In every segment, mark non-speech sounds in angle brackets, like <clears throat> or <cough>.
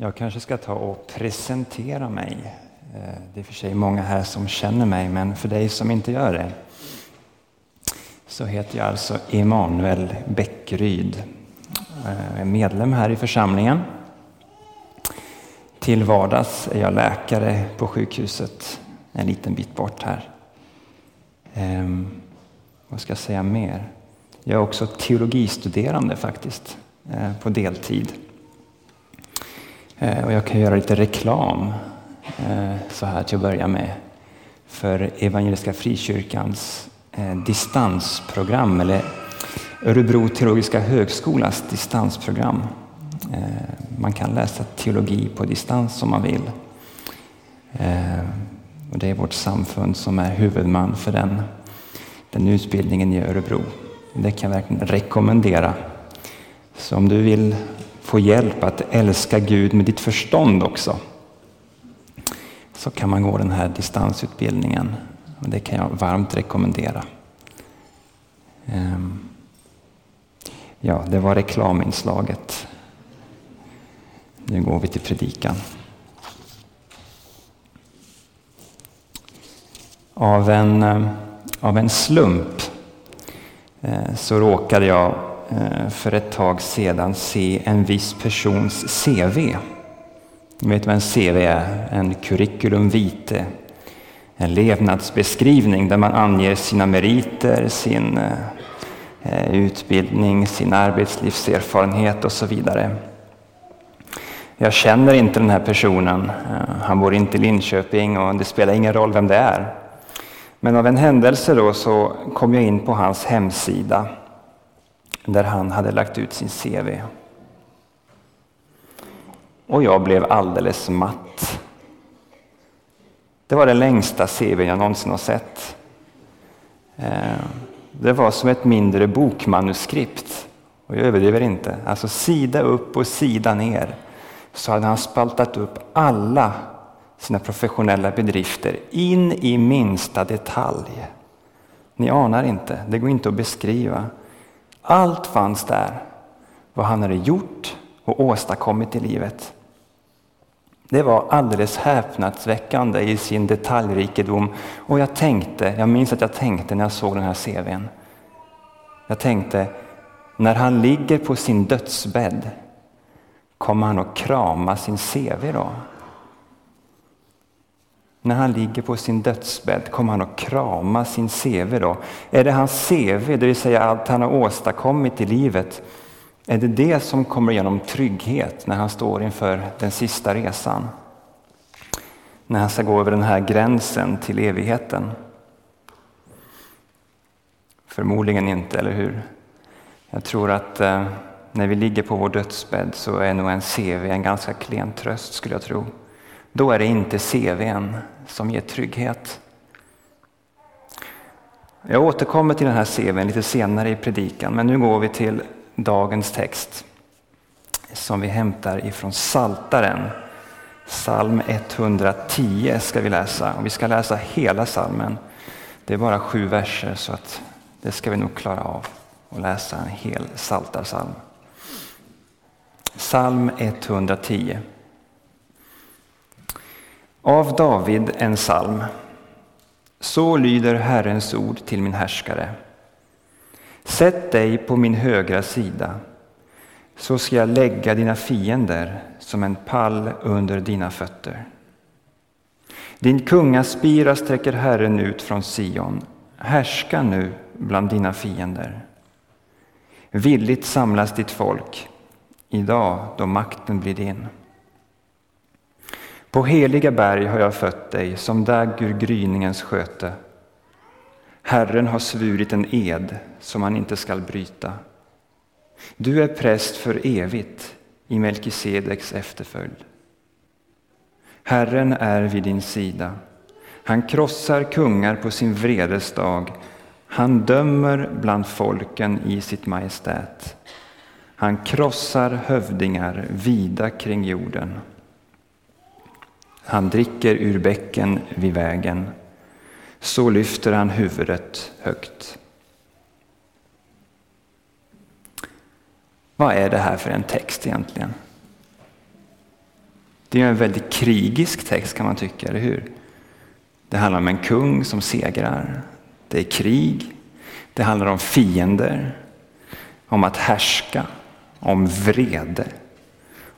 Jag kanske ska ta och presentera mig. Eh, det är för sig många här som känner mig, men för dig som inte gör det så heter jag alltså Emanuel Bäckryd. Eh, jag är medlem här i församlingen. Till vardags är jag läkare på sjukhuset en liten bit bort här. Ehm, vad ska jag säga mer? Jag är också teologistuderande faktiskt, eh, på deltid. Eh, och jag kan göra lite reklam eh, så här till att börja med för Evangeliska Frikyrkans eh, distansprogram eller Örebro teologiska högskolas distansprogram. Man kan läsa teologi på distans om man vill. Och det är vårt samfund som är huvudman för den, den utbildningen i Örebro. Det kan jag verkligen rekommendera. Så om du vill få hjälp att älska Gud med ditt förstånd också. Så kan man gå den här distansutbildningen. Det kan jag varmt rekommendera. Ehm. Ja, det var reklaminslaget. Nu går vi till predikan. Av en, eh, av en slump eh, så råkade jag Eh, för ett tag sedan se en viss persons CV. Ni vet vad en CV är? En curriculum vitae. En levnadsbeskrivning där man anger sina meriter, sin eh, eh, utbildning, sin arbetslivserfarenhet och så vidare. Jag känner inte den här personen. Han bor inte i Linköping och det spelar ingen roll vem det är. Men av en händelse då så kom jag in på hans hemsida där han hade lagt ut sin CV. Och jag blev alldeles matt. Det var det längsta CV jag någonsin har sett. Eh, det var som ett mindre bokmanuskript. Och jag överdriver inte. Alltså sida upp och sida ner så hade han spaltat upp alla sina professionella bedrifter in i minsta detalj. Ni anar inte, det går inte att beskriva. Allt fanns där, vad han hade gjort och åstadkommit i livet. Det var alldeles häpnadsväckande i sin detaljrikedom. Och jag tänkte, jag minns att jag tänkte när jag såg den här CVn. Jag tänkte, när han ligger på sin dödsbädd, kommer han att krama sin CV då? När han ligger på sin dödsbädd kommer han att krama sin CV då? Är det hans CV, det vill säga allt han har åstadkommit i livet, är det det som kommer genom trygghet när han står inför den sista resan? När han ska gå över den här gränsen till evigheten? Förmodligen inte, eller hur? Jag tror att eh, när vi ligger på vår dödsbädd så är nog en CV en ganska klen tröst, skulle jag tro. Då är det inte CVn som ger trygghet. Jag återkommer till den här CVn lite senare i predikan, men nu går vi till dagens text som vi hämtar ifrån Saltaren. Psalm 110 ska vi läsa och vi ska läsa hela salmen. Det är bara sju verser så att det ska vi nog klara av att läsa en hel Saltarsalm. Psalm 110. Av David en psalm. Så lyder Herrens ord till min härskare. Sätt dig på min högra sida, så ska jag lägga dina fiender som en pall under dina fötter. Din kungaspira sträcker Herren ut från Sion. Härska nu bland dina fiender. Villigt samlas ditt folk, idag då makten blir din. På heliga berg har jag fött dig som dagg ur gryningens sköte. Herren har svurit en ed som han inte skall bryta. Du är präst för evigt i Melkisedeks efterföljd. Herren är vid din sida. Han krossar kungar på sin vredesdag. Han dömer bland folken i sitt majestät. Han krossar hövdingar vida kring jorden. Han dricker ur bäcken vid vägen. Så lyfter han huvudet högt. Vad är det här för en text egentligen? Det är en väldigt krigisk text kan man tycka, eller hur? Det handlar om en kung som segrar. Det är krig. Det handlar om fiender. Om att härska. Om vrede.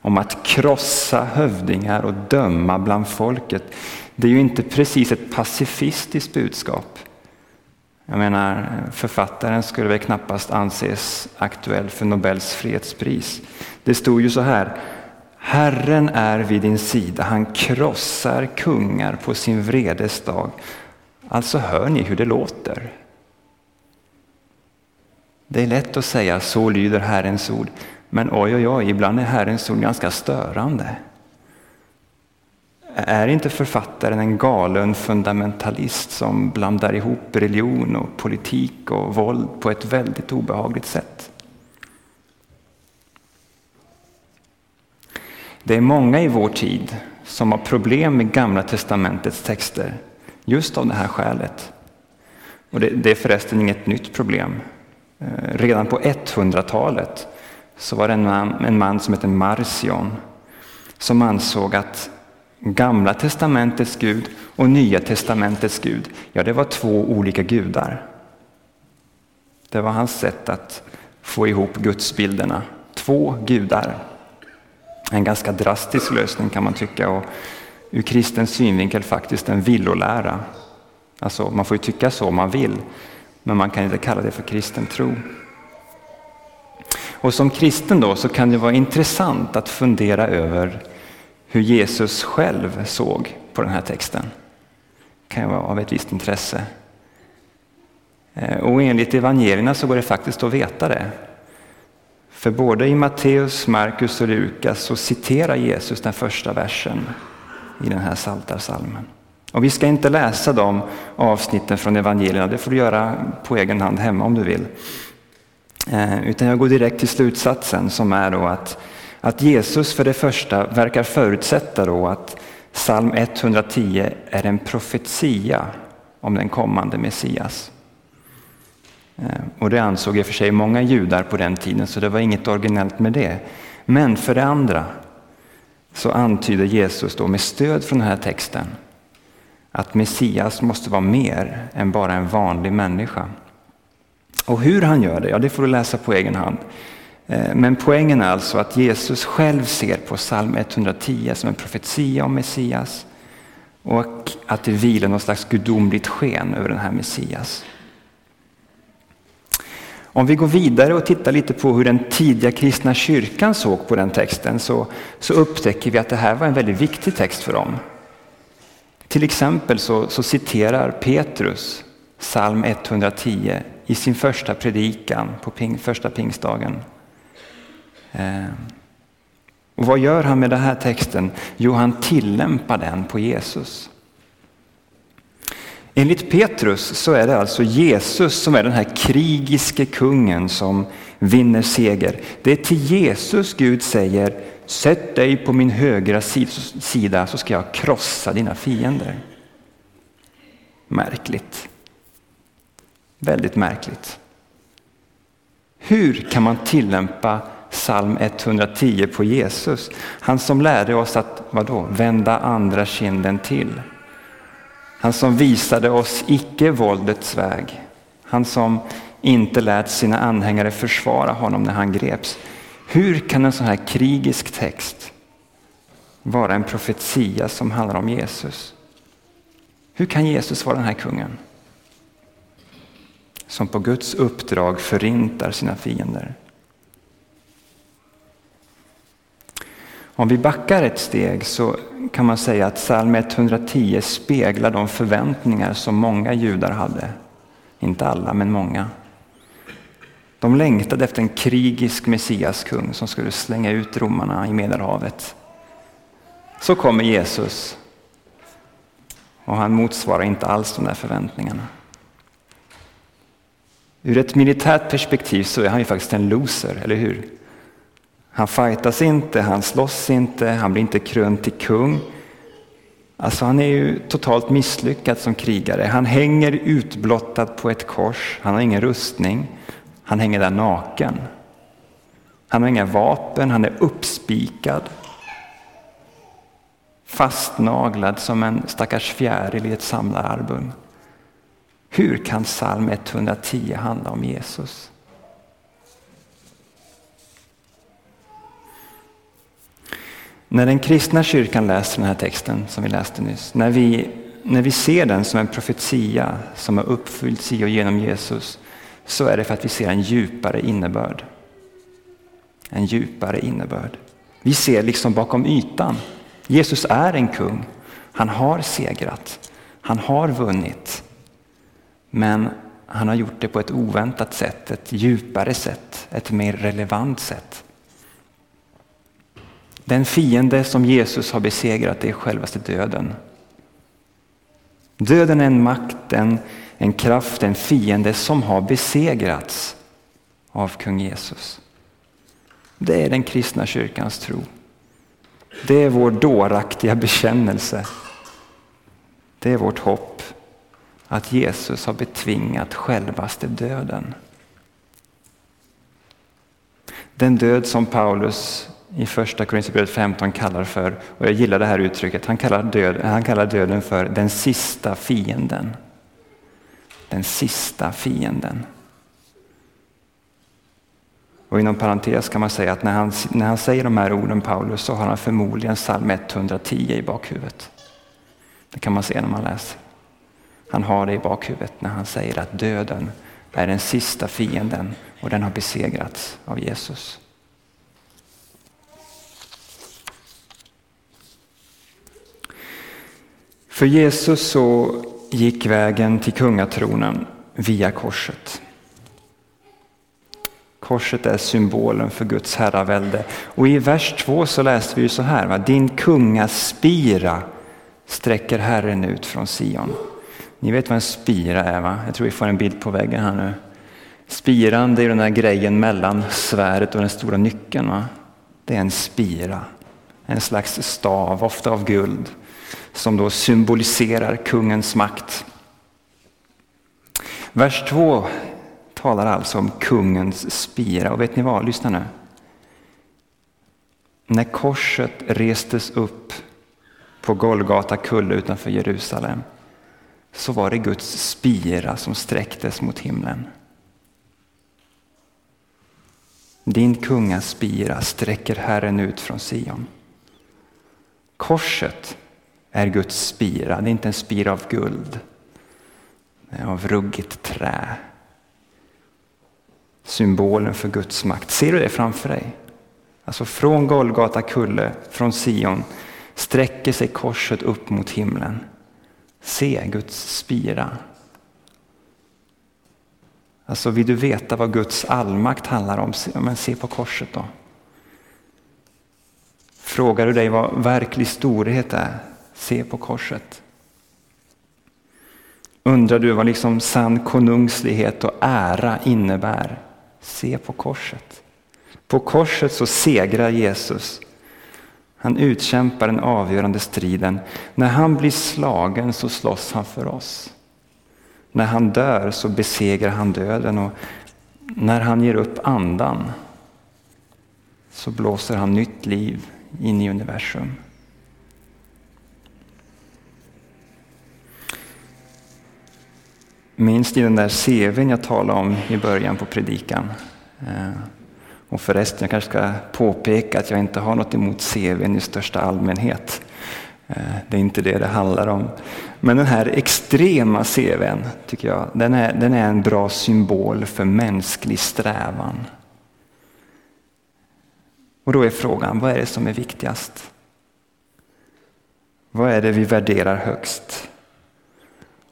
Om att krossa hövdingar och döma bland folket. Det är ju inte precis ett pacifistiskt budskap. Jag menar, författaren skulle väl knappast anses aktuell för Nobels fredspris. Det stod ju så här. Herren är vid din sida, han krossar kungar på sin vredes dag. Alltså hör ni hur det låter. Det är lätt att säga så lyder Herrens ord, men oj oj oj, ibland är Herrens ord ganska störande. Är inte författaren en galen fundamentalist som blandar ihop religion och politik och våld på ett väldigt obehagligt sätt? Det är många i vår tid som har problem med Gamla testamentets texter just av det här skälet. Och det, det är förresten inget nytt problem. Eh, redan på 100-talet så var det en man, en man som hette Marcion som ansåg att Gamla testamentets Gud och Nya testamentets Gud, ja det var två olika gudar. Det var hans sätt att få ihop gudsbilderna. Två gudar. En ganska drastisk lösning kan man tycka och ur kristen synvinkel faktiskt en villolära. Alltså man får ju tycka så om man vill, men man kan inte kalla det för kristen tro. Och som kristen då så kan det vara intressant att fundera över hur Jesus själv såg på den här texten. Det kan ju vara av ett visst intresse. Eh, och enligt evangelierna så går det faktiskt att veta det. För både i Matteus, Markus och Lukas så citerar Jesus den första versen i den här Saltarsalmen. Och vi ska inte läsa de avsnitten från evangelierna, det får du göra på egen hand hemma om du vill. Eh, utan jag går direkt till slutsatsen som är då att, att Jesus för det första verkar förutsätta då att psalm 110 är en profetia om den kommande Messias. Eh, och det ansåg i och för sig många judar på den tiden, så det var inget originellt med det. Men för det andra så antyder Jesus då med stöd från den här texten att Messias måste vara mer än bara en vanlig människa. Och hur han gör det, ja det får du läsa på egen hand. Eh, men poängen är alltså att Jesus själv ser på psalm 110 som en profetia om Messias och att det vilar något slags gudomligt sken över den här Messias. Om vi går vidare och tittar lite på hur den tidiga kristna kyrkan såg på den texten så, så upptäcker vi att det här var en väldigt viktig text för dem. Till exempel så, så citerar Petrus psalm 110 i sin första predikan på ping, första pingstdagen. Eh, och vad gör han med den här texten? Jo, han tillämpar den på Jesus. Enligt Petrus så är det alltså Jesus som är den här krigiske kungen som vinner seger. Det är till Jesus Gud säger Sätt dig på min högra sida så ska jag krossa dina fiender. Märkligt. Väldigt märkligt. Hur kan man tillämpa psalm 110 på Jesus? Han som lärde oss att vadå, vända andra kinden till. Han som visade oss icke våldets väg. Han som inte lät sina anhängare försvara honom när han greps. Hur kan en sån här krigisk text vara en profetia som handlar om Jesus? Hur kan Jesus vara den här kungen? Som på Guds uppdrag förintar sina fiender. Om vi backar ett steg så kan man säga att psalm 110 speglar de förväntningar som många judar hade. Inte alla, men många. De längtade efter en krigisk messiaskung som skulle slänga ut romarna i Medelhavet. Så kommer Jesus och han motsvarar inte alls de där förväntningarna. Ur ett militärt perspektiv så är han ju faktiskt en loser, eller hur? Han fightas inte, han slåss inte, han blir inte krönt till kung. Alltså han är ju totalt misslyckad som krigare. Han hänger utblottad på ett kors, han har ingen rustning. Han hänger där naken. Han har inga vapen, han är uppspikad. fastnaglad som en stackars fjäril i ett samlararbum. Hur kan psalm 110 handla om Jesus? När den kristna kyrkan läser den här texten som vi läste nyss, när vi, när vi ser den som en profetia som har uppfyllts i och genom Jesus, så är det för att vi ser en djupare innebörd. En djupare innebörd. Vi ser liksom bakom ytan. Jesus är en kung. Han har segrat. Han har vunnit. Men han har gjort det på ett oväntat sätt, ett djupare sätt, ett mer relevant sätt. Den fiende som Jesus har besegrat är självaste döden. Döden är en makt, en, en kraft, en fiende som har besegrats av kung Jesus. Det är den kristna kyrkans tro. Det är vår dåraktiga bekännelse. Det är vårt hopp att Jesus har betvingat självaste döden. Den död som Paulus i första Korinthierbrevet 15 kallar för, och jag gillar det här uttrycket, han kallar, död, han kallar döden för den sista fienden. Den sista fienden. Och inom parentes kan man säga att när han, när han säger de här orden, Paulus, så har han förmodligen psalm 110 i bakhuvudet. Det kan man se när man läser. Han har det i bakhuvudet när han säger att döden är den sista fienden och den har besegrats av Jesus. För Jesus så gick vägen till kungatronen via korset. Korset är symbolen för Guds herravälde. Och i vers 2 så läste vi så här, va? din kungaspira sträcker Herren ut från Sion. Ni vet vad en spira är va? Jag tror vi får en bild på väggen här nu. Spiran det är den där grejen mellan svärdet och den stora nyckeln. Va? Det är en spira, en slags stav, ofta av guld, som då symboliserar kungens makt. Vers 2 talar alltså om kungens spira. Och vet ni vad, lyssna nu. När korset restes upp på Golgata kulle utanför Jerusalem så var det Guds spira som sträcktes mot himlen. Din kungaspira sträcker Herren ut från Sion. Korset är Guds spira, det är inte en spira av guld, det är av ruggigt trä symbolen för Guds makt. Ser du det framför dig? Alltså från Golgata kulle, från Sion, sträcker sig korset upp mot himlen. Se Guds spira. Alltså vill du veta vad Guds allmakt handlar om, men se på korset då. Frågar du dig vad verklig storhet är, se på korset. Undrar du vad liksom sann konungslighet och ära innebär, Se på korset. På korset så segrar Jesus. Han utkämpar den avgörande striden. När han blir slagen så slåss han för oss. När han dör så besegrar han döden och när han ger upp andan så blåser han nytt liv in i universum. Minns ni den där CVn jag talade om i början på predikan? Eh, och förresten, jag kanske ska påpeka att jag inte har något emot CVn i största allmänhet. Eh, det är inte det det handlar om. Men den här extrema CVn, tycker jag, den är, den är en bra symbol för mänsklig strävan. Och då är frågan, vad är det som är viktigast? Vad är det vi värderar högst?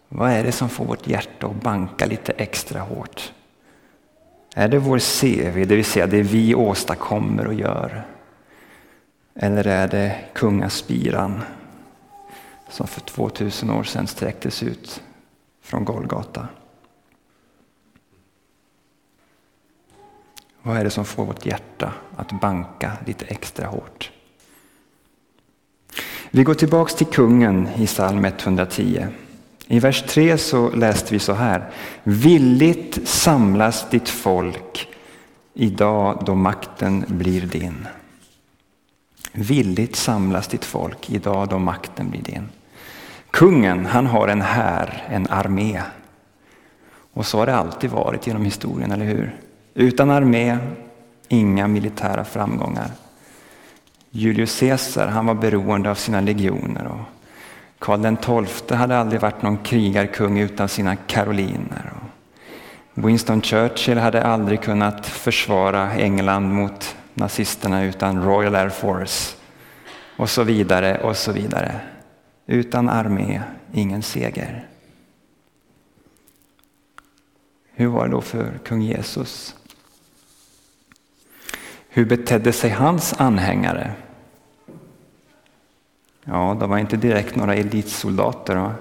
Vad är det som får vårt hjärta att banka lite extra hårt? Är det vår CV, det vill säga det vi åstadkommer och gör? Eller är det kungaspiran som för 2000 år sedan sträcktes ut från Golgata? Vad är det som får vårt hjärta att banka lite extra hårt? Vi går tillbaks till kungen i psalm 110. I vers 3 så läste vi så här. Villigt samlas ditt folk idag då makten blir din. Villigt samlas ditt folk idag då makten blir din. Kungen, han har en här, en armé. Och så har det alltid varit genom historien, eller hur? Utan armé, inga militära framgångar. Julius Caesar, han var beroende av sina legioner. Och Karl XII hade aldrig varit någon krigarkung utan sina karoliner. Winston Churchill hade aldrig kunnat försvara England mot nazisterna utan Royal Air Force. Och så vidare och så vidare. Utan armé, ingen seger. Hur var det då för kung Jesus? Hur betedde sig hans anhängare? Ja, de var inte direkt några elitsoldater. Va?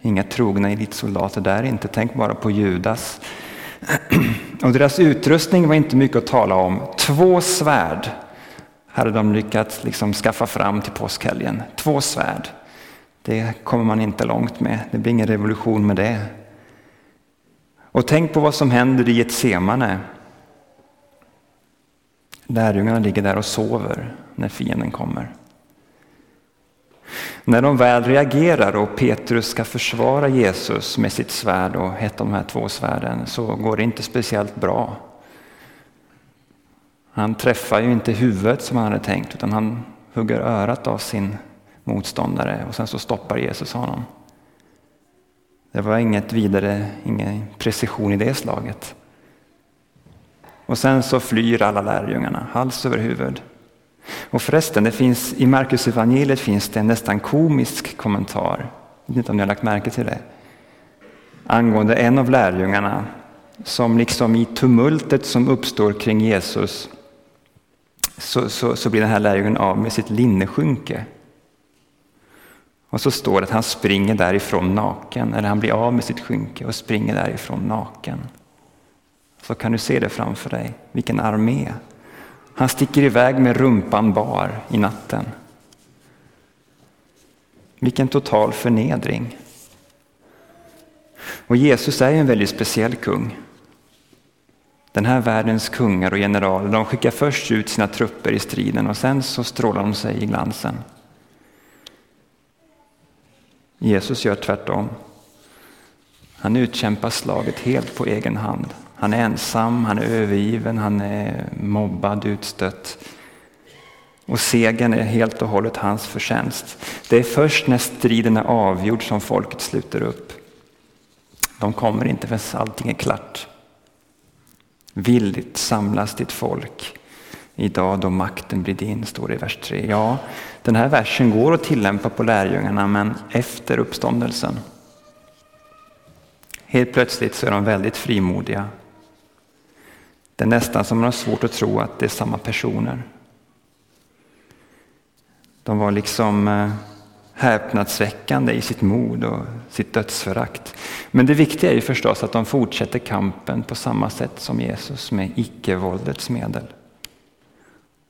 Inga trogna elitsoldater där inte. Tänk bara på Judas. <clears throat> Och deras utrustning var inte mycket att tala om. Två svärd hade de lyckats liksom skaffa fram till påskhelgen. Två svärd. Det kommer man inte långt med. Det blir ingen revolution med det. Och tänk på vad som händer i ett semane. Lärjungarna ligger där och sover när fienden kommer. När de väl reagerar och Petrus ska försvara Jesus med sitt svärd och ett av de här två svärden så går det inte speciellt bra. Han träffar ju inte huvudet som han hade tänkt utan han hugger örat av sin motståndare och sen så stoppar Jesus honom. Det var inget vidare, ingen precision i det slaget. Och sen så flyr alla lärjungarna, hals över huvud. Och förresten, det finns, i Markus evangeliet finns det en nästan komisk kommentar. Jag vet inte om ni har lagt märke till det. Angående en av lärjungarna som liksom i tumultet som uppstår kring Jesus så, så, så blir den här lärjungen av med sitt linneskynke. Och så står det att han springer därifrån naken, eller han blir av med sitt skynke och springer därifrån naken. Så kan du se det framför dig, vilken armé han sticker iväg med rumpan bar i natten. Vilken total förnedring. Och Jesus är en väldigt speciell kung. Den här världens kungar och generaler, de skickar först ut sina trupper i striden och sen så strålar de sig i glansen. Jesus gör tvärtom. Han utkämpar slaget helt på egen hand. Han är ensam, han är övergiven, han är mobbad, utstött. Och segern är helt och hållet hans förtjänst. Det är först när striden är avgjord som folket sluter upp. De kommer inte förrän allting är klart. Villigt samlas ditt folk idag då makten blir din, står det i vers 3. Ja, den här versen går att tillämpa på lärjungarna, men efter uppståndelsen. Helt plötsligt så är de väldigt frimodiga det är nästan som man har svårt att tro att det är samma personer. De var liksom eh, häpnadsväckande i sitt mod och sitt dödsförakt. Men det viktiga är ju förstås att de fortsätter kampen på samma sätt som Jesus med icke-våldets medel.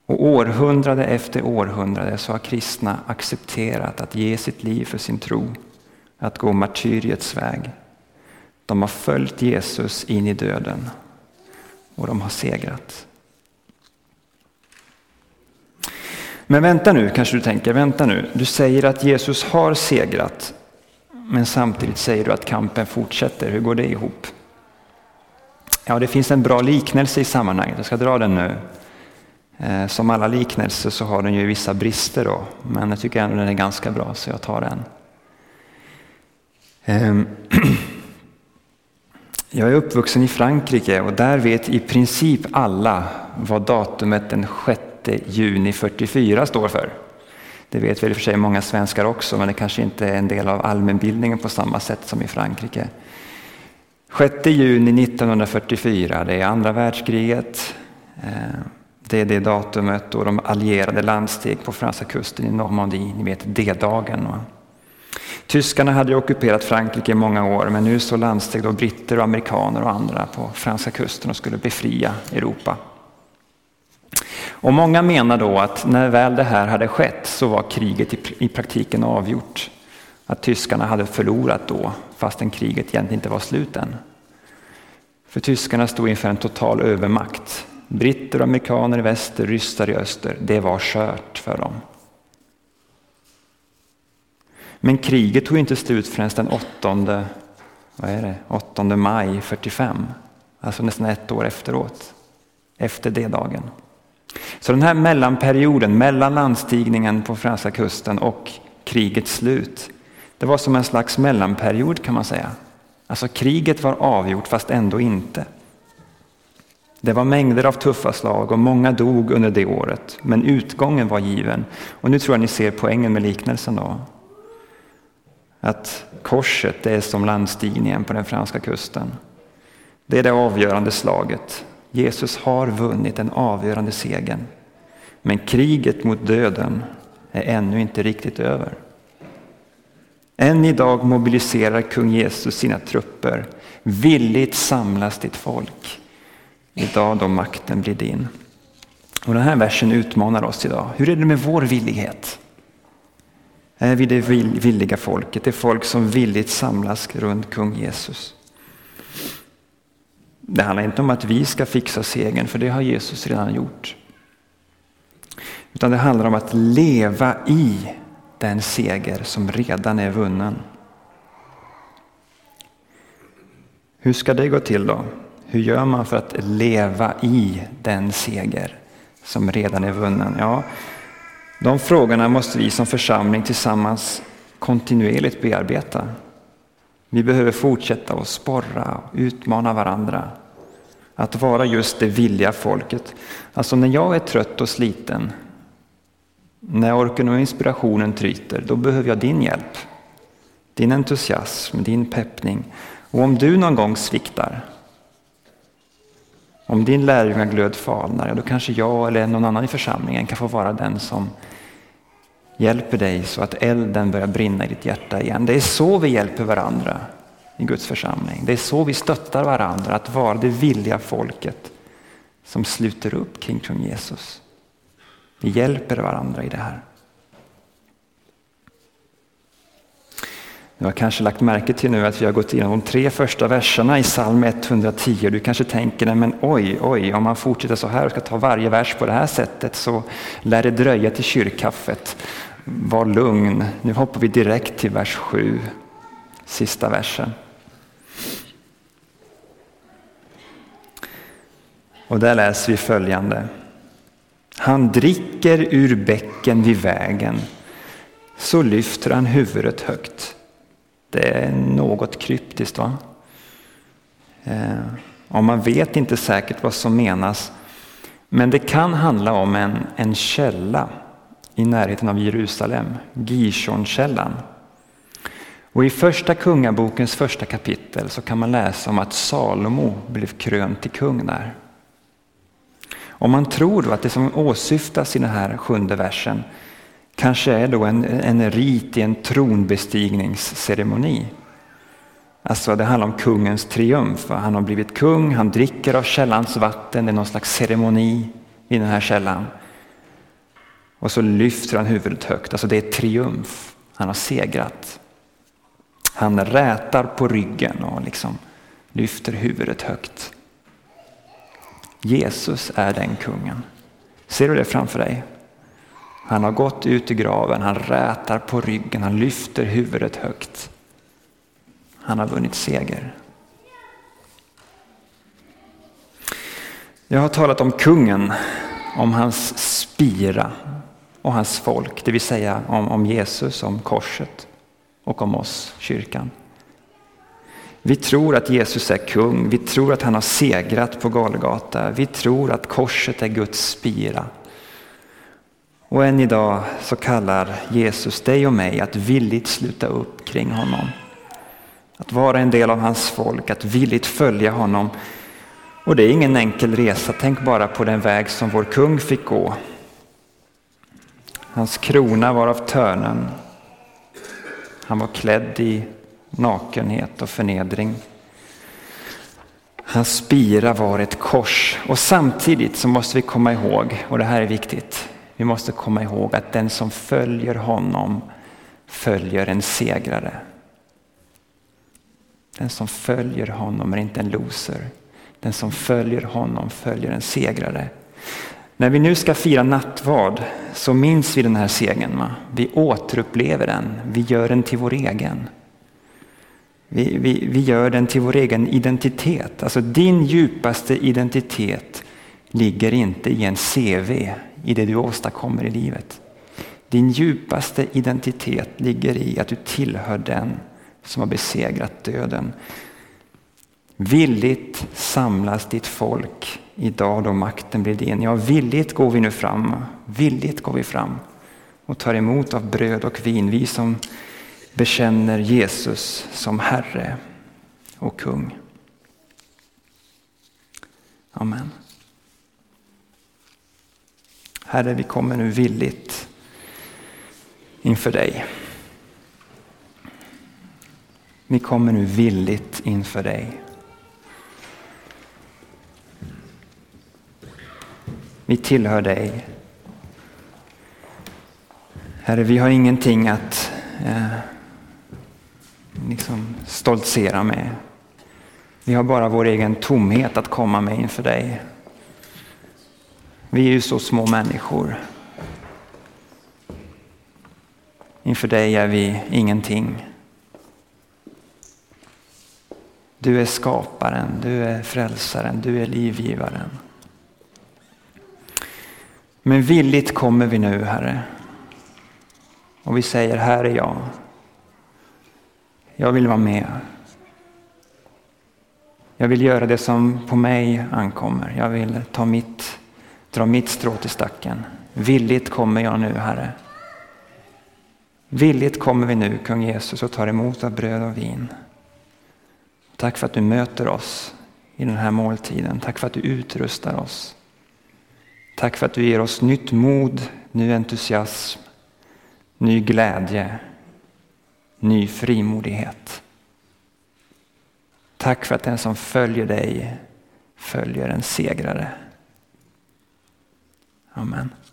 Och århundrade efter århundrade så har kristna accepterat att ge sitt liv för sin tro, att gå martyriets väg. De har följt Jesus in i döden och de har segrat. Men vänta nu, kanske du tänker, vänta nu. Du säger att Jesus har segrat, men samtidigt säger du att kampen fortsätter. Hur går det ihop? Ja, det finns en bra liknelse i sammanhanget. Jag ska dra den nu. Eh, som alla liknelser så har den ju vissa brister då, men jag tycker ändå den är ganska bra så jag tar den. Ehm, <clears throat> Jag är uppvuxen i Frankrike och där vet i princip alla vad datumet den 6 juni 44 står för. Det vet väl i och för sig många svenskar också, men det kanske inte är en del av allmänbildningen på samma sätt som i Frankrike. 6 juni 1944, det är andra världskriget. Eh, det är det datumet då de allierade landsteg på franska kusten i Normandie, ni vet D-dagen. Tyskarna hade ockuperat Frankrike i många år men nu så landsteg då britter och amerikaner och andra på franska kusten och skulle befria Europa. Och många menar då att när väl det här hade skett så var kriget i praktiken avgjort. Att tyskarna hade förlorat då fastän kriget egentligen inte var slut än. För tyskarna stod inför en total övermakt. Britter och amerikaner i väster, ryssar i öster. Det var kört för dem. Men kriget tog inte slut förrän den 8, vad är det, 8 maj 45. Alltså nästan ett år efteråt. Efter det dagen. Så den här mellanperioden mellan landstigningen på franska kusten och krigets slut. Det var som en slags mellanperiod kan man säga. Alltså kriget var avgjort fast ändå inte. Det var mängder av tuffa slag och många dog under det året. Men utgången var given. Och nu tror jag ni ser poängen med liknelsen då. Att korset är som landstigningen på den franska kusten. Det är det avgörande slaget. Jesus har vunnit den avgörande segern. Men kriget mot döden är ännu inte riktigt över. Än idag mobiliserar kung Jesus sina trupper. Villigt samlas ditt folk. Idag då makten blir din. Och den här versen utmanar oss idag. Hur är det med vår villighet? Är vi det villiga folket, det folk som villigt samlas runt kung Jesus? Det handlar inte om att vi ska fixa segern, för det har Jesus redan gjort. Utan det handlar om att leva i den seger som redan är vunnen. Hur ska det gå till då? Hur gör man för att leva i den seger som redan är vunnen? Ja, de frågorna måste vi som församling tillsammans kontinuerligt bearbeta. Vi behöver fortsätta att sporra och utmana varandra. Att vara just det villiga folket. Alltså när jag är trött och sliten, när orken och inspirationen tryter, då behöver jag din hjälp. Din entusiasm, din peppning. Och om du någon gång sviktar, om din lärjungaglöd falnar, ja, då kanske jag eller någon annan i församlingen kan få vara den som hjälper dig så att elden börjar brinna i ditt hjärta igen. Det är så vi hjälper varandra i Guds församling. Det är så vi stöttar varandra, att vara det villiga folket som sluter upp kring Jesus. Vi hjälper varandra i det här. Du har kanske lagt märke till nu att vi har gått igenom de tre första verserna i psalm 110. Du kanske tänker, men oj, oj, om man fortsätter så här och ska ta varje vers på det här sättet så lär det dröja till kyrkkaffet. Var lugn, nu hoppar vi direkt till vers 7, sista versen. Och där läser vi följande. Han dricker ur bäcken vid vägen, så lyfter han huvudet högt. Det är eh, något kryptiskt va? Eh, och man vet inte säkert vad som menas. Men det kan handla om en, en källa i närheten av Jerusalem, Gishonkällan. Och i första kungabokens första kapitel så kan man läsa om att Salomo blev krönt till kung där. Om man tror att det som åsyftas i den här sjunde versen kanske är då en, en rit i en tronbestigningsceremoni. Alltså det handlar om kungens triumf. Han har blivit kung, han dricker av källans vatten, det är någon slags ceremoni i den här källan. Och så lyfter han huvudet högt, alltså det är triumf. Han har segrat. Han rätar på ryggen och liksom lyfter huvudet högt. Jesus är den kungen. Ser du det framför dig? Han har gått ut i graven, han rätar på ryggen, han lyfter huvudet högt. Han har vunnit seger. Jag har talat om kungen, om hans spira och hans folk, det vill säga om, om Jesus, om korset och om oss, kyrkan. Vi tror att Jesus är kung, vi tror att han har segrat på Golgata, vi tror att korset är Guds spira. Och än idag så kallar Jesus dig och mig att villigt sluta upp kring honom. Att vara en del av hans folk, att villigt följa honom. Och det är ingen enkel resa, tänk bara på den väg som vår kung fick gå. Hans krona var av törnen. Han var klädd i nakenhet och förnedring. Hans spira var ett kors och samtidigt så måste vi komma ihåg, och det här är viktigt, vi måste komma ihåg att den som följer honom följer en segrare. Den som följer honom är inte en loser. Den som följer honom följer en segrare. När vi nu ska fira nattvard så minns vi den här segern. Va? Vi återupplever den, vi gör den till vår egen. Vi, vi, vi gör den till vår egen identitet. Alltså din djupaste identitet ligger inte i en CV, i det du åstadkommer i livet. Din djupaste identitet ligger i att du tillhör den som har besegrat döden. Villigt samlas ditt folk idag då makten blir din. Ja, villigt går vi nu fram. Villigt går vi fram och tar emot av bröd och vin. Vi som bekänner Jesus som Herre och kung. Amen. Herre, vi kommer nu villigt inför dig. Vi kommer nu villigt inför dig. Vi tillhör dig. Herre, vi har ingenting att eh, liksom stoltsera med. Vi har bara vår egen tomhet att komma med inför dig. Vi är ju så små människor. Inför dig är vi ingenting. Du är skaparen, du är frälsaren, du är livgivaren. Men villigt kommer vi nu, Herre. Och vi säger, här är jag. Jag vill vara med. Jag vill göra det som på mig ankommer. Jag vill ta mitt, dra mitt strå till stacken. Villigt kommer jag nu, Herre. Villigt kommer vi nu, kung Jesus, och tar emot av bröd och vin. Tack för att du möter oss i den här måltiden. Tack för att du utrustar oss. Tack för att du ger oss nytt mod, ny entusiasm, ny glädje, ny frimodighet. Tack för att den som följer dig följer en segrare. Amen.